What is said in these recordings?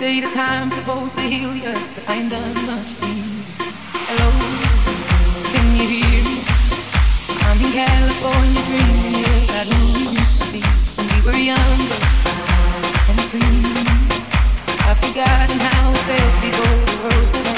say the time's supposed to heal you, but I ain't done much. Hello, can you hear me? I'm in California dreaming yeah, like we used to be when we were younger and free. I've forgotten how it felt before the world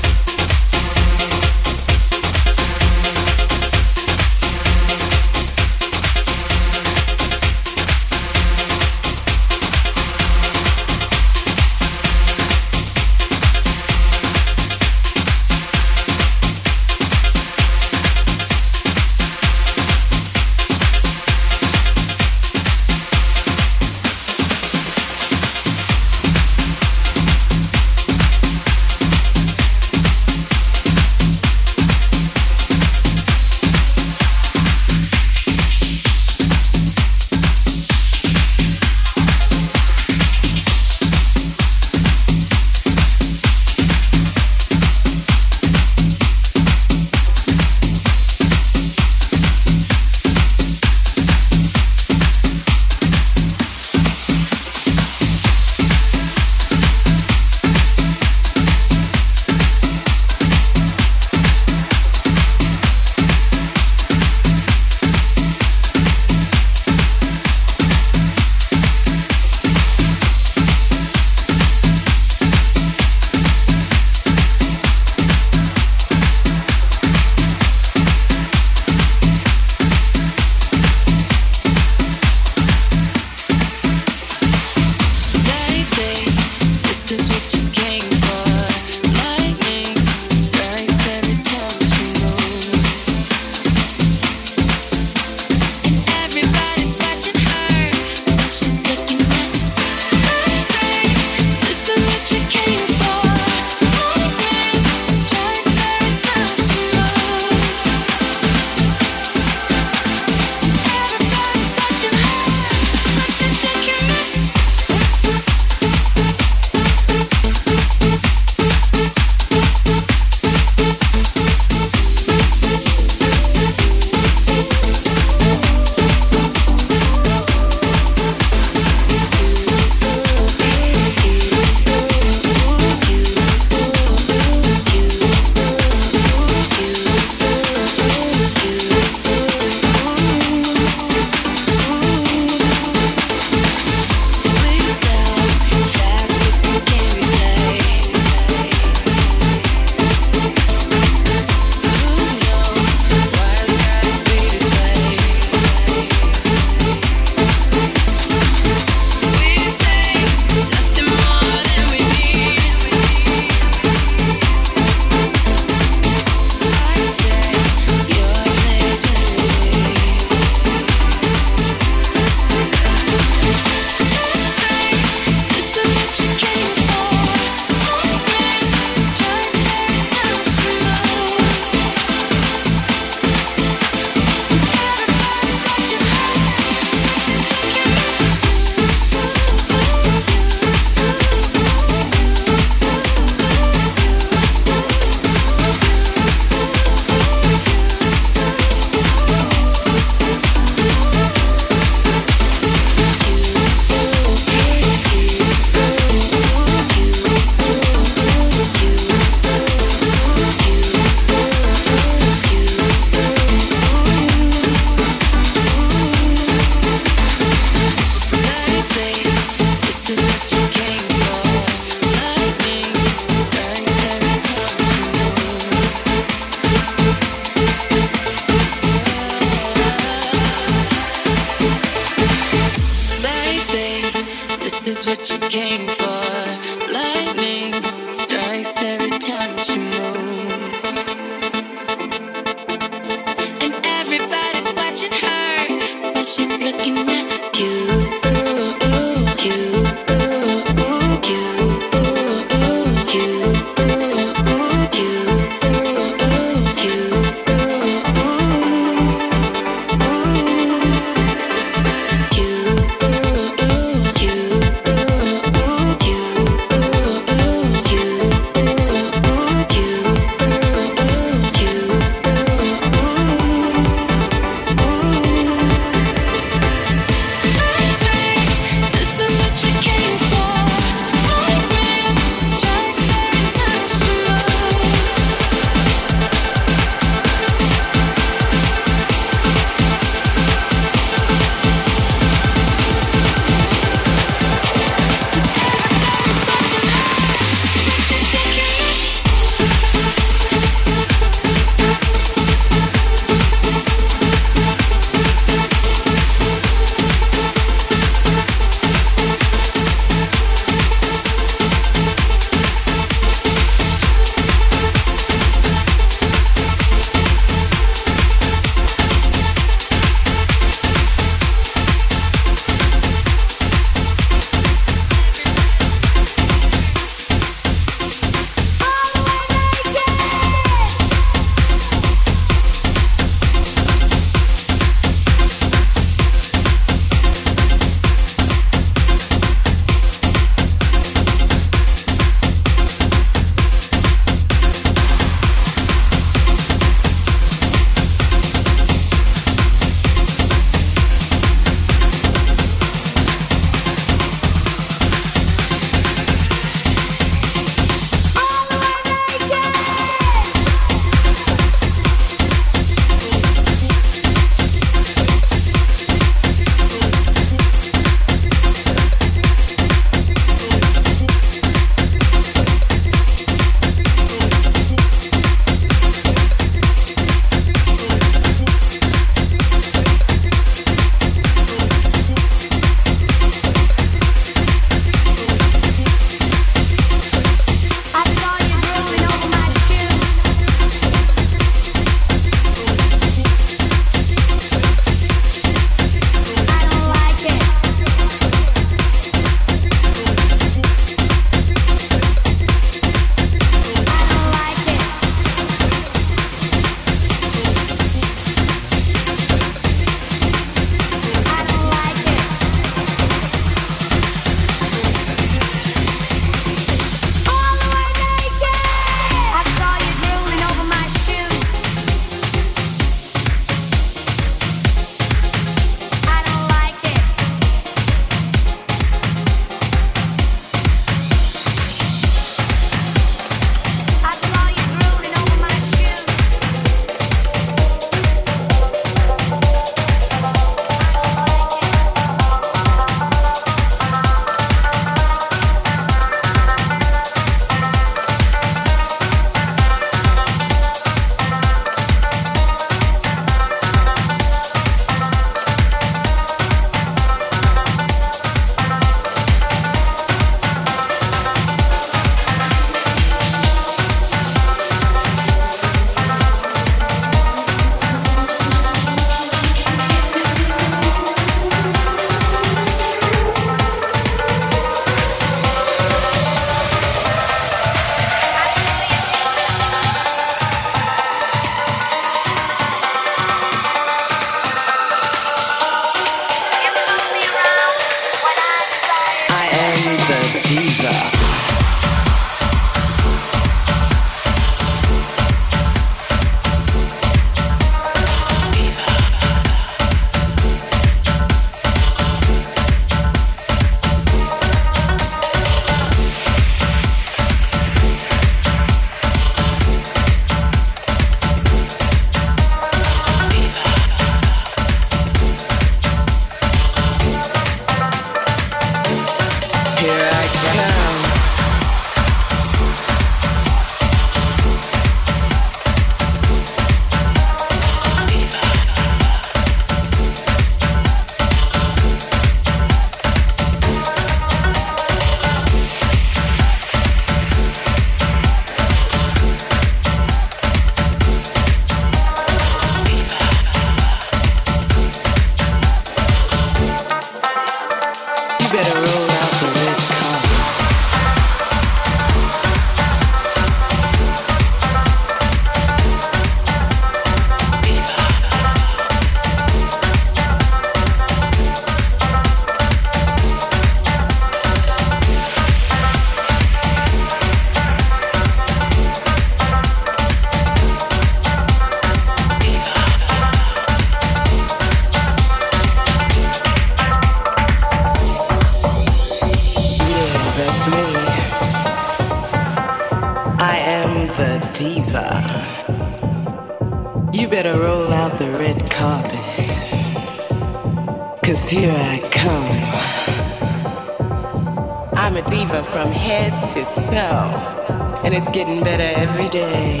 from head to toe. And it's getting better every day.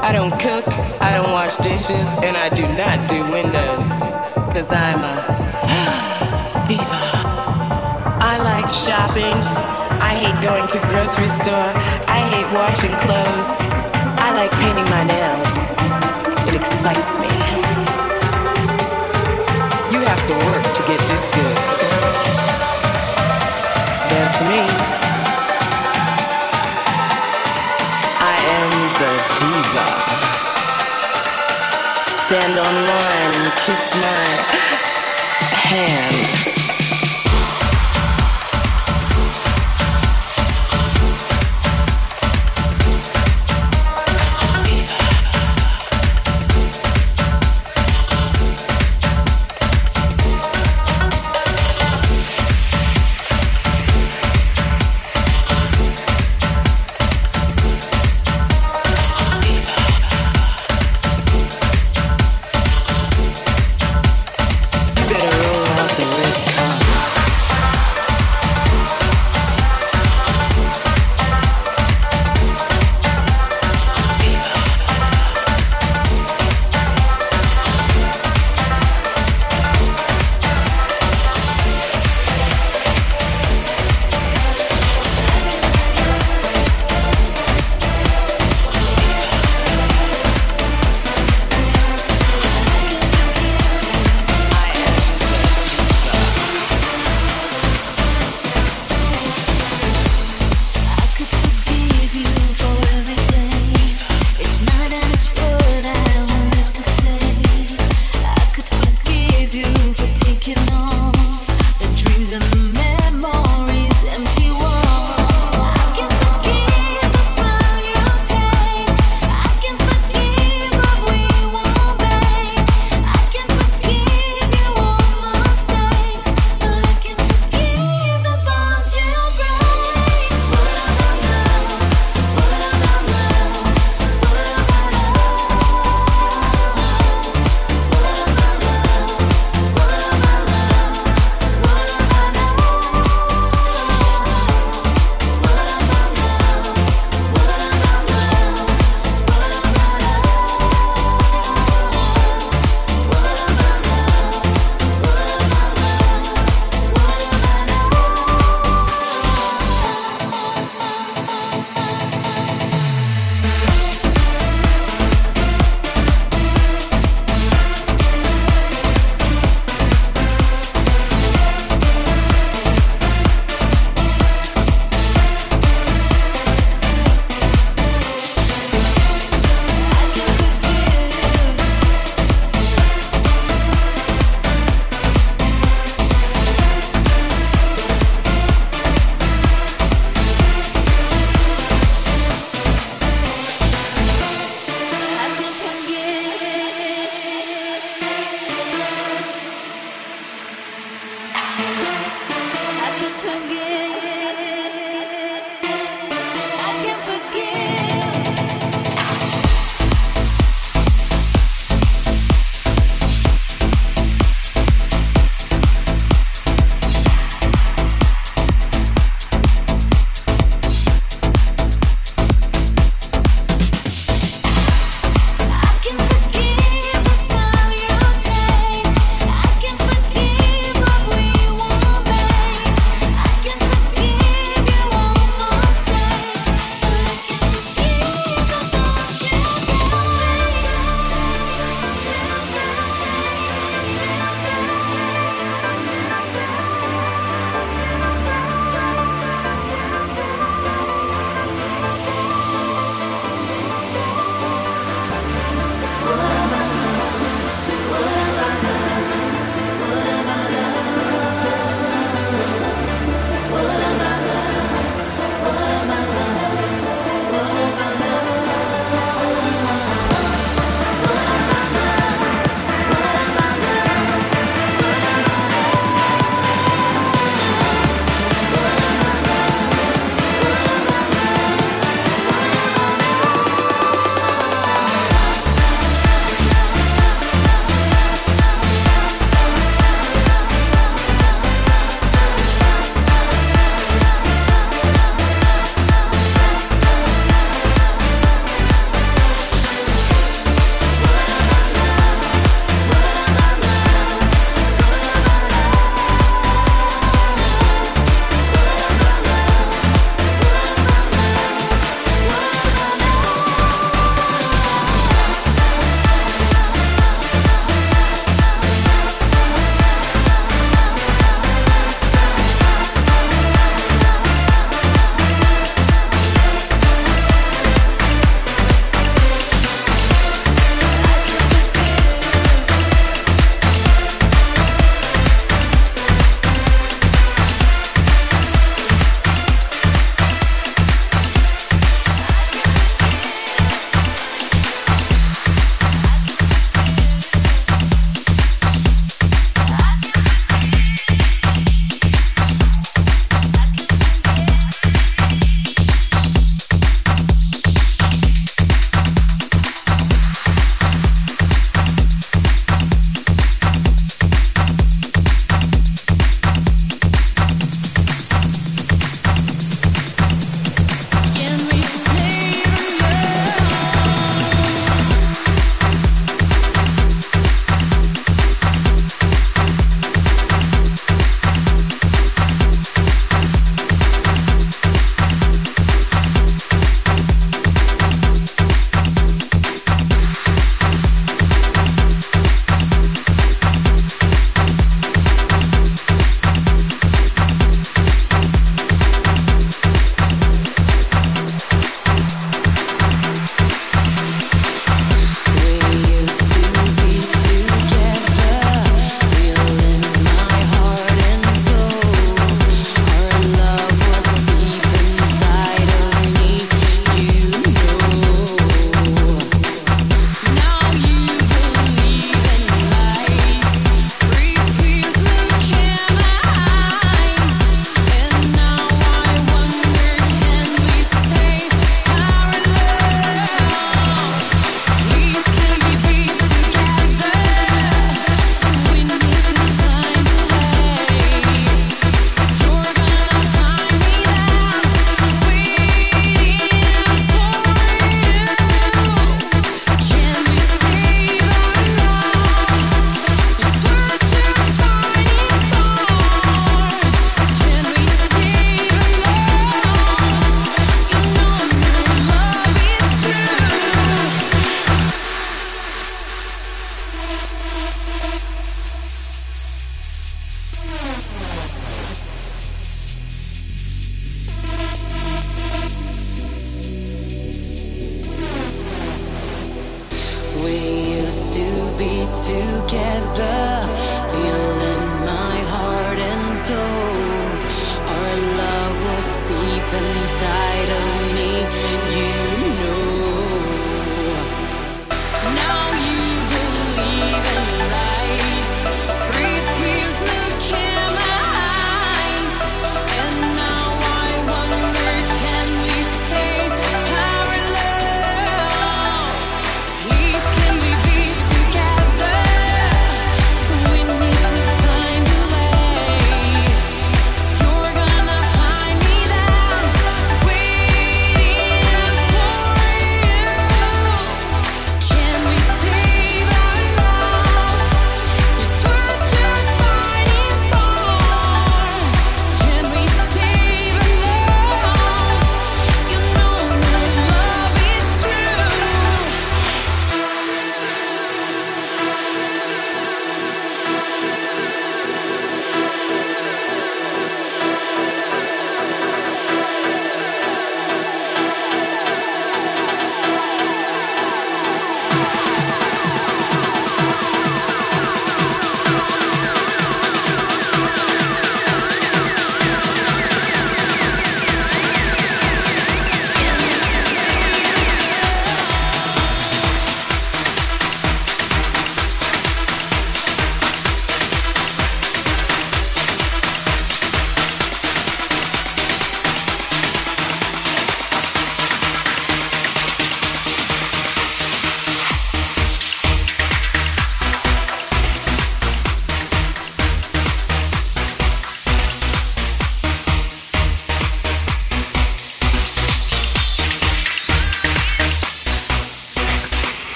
I don't cook, I don't wash dishes, and I do not do windows. Cause I'm a diva. I like shopping. I hate going to the grocery store. I hate washing clothes. I like painting my nails. Stand on line and kiss my hands.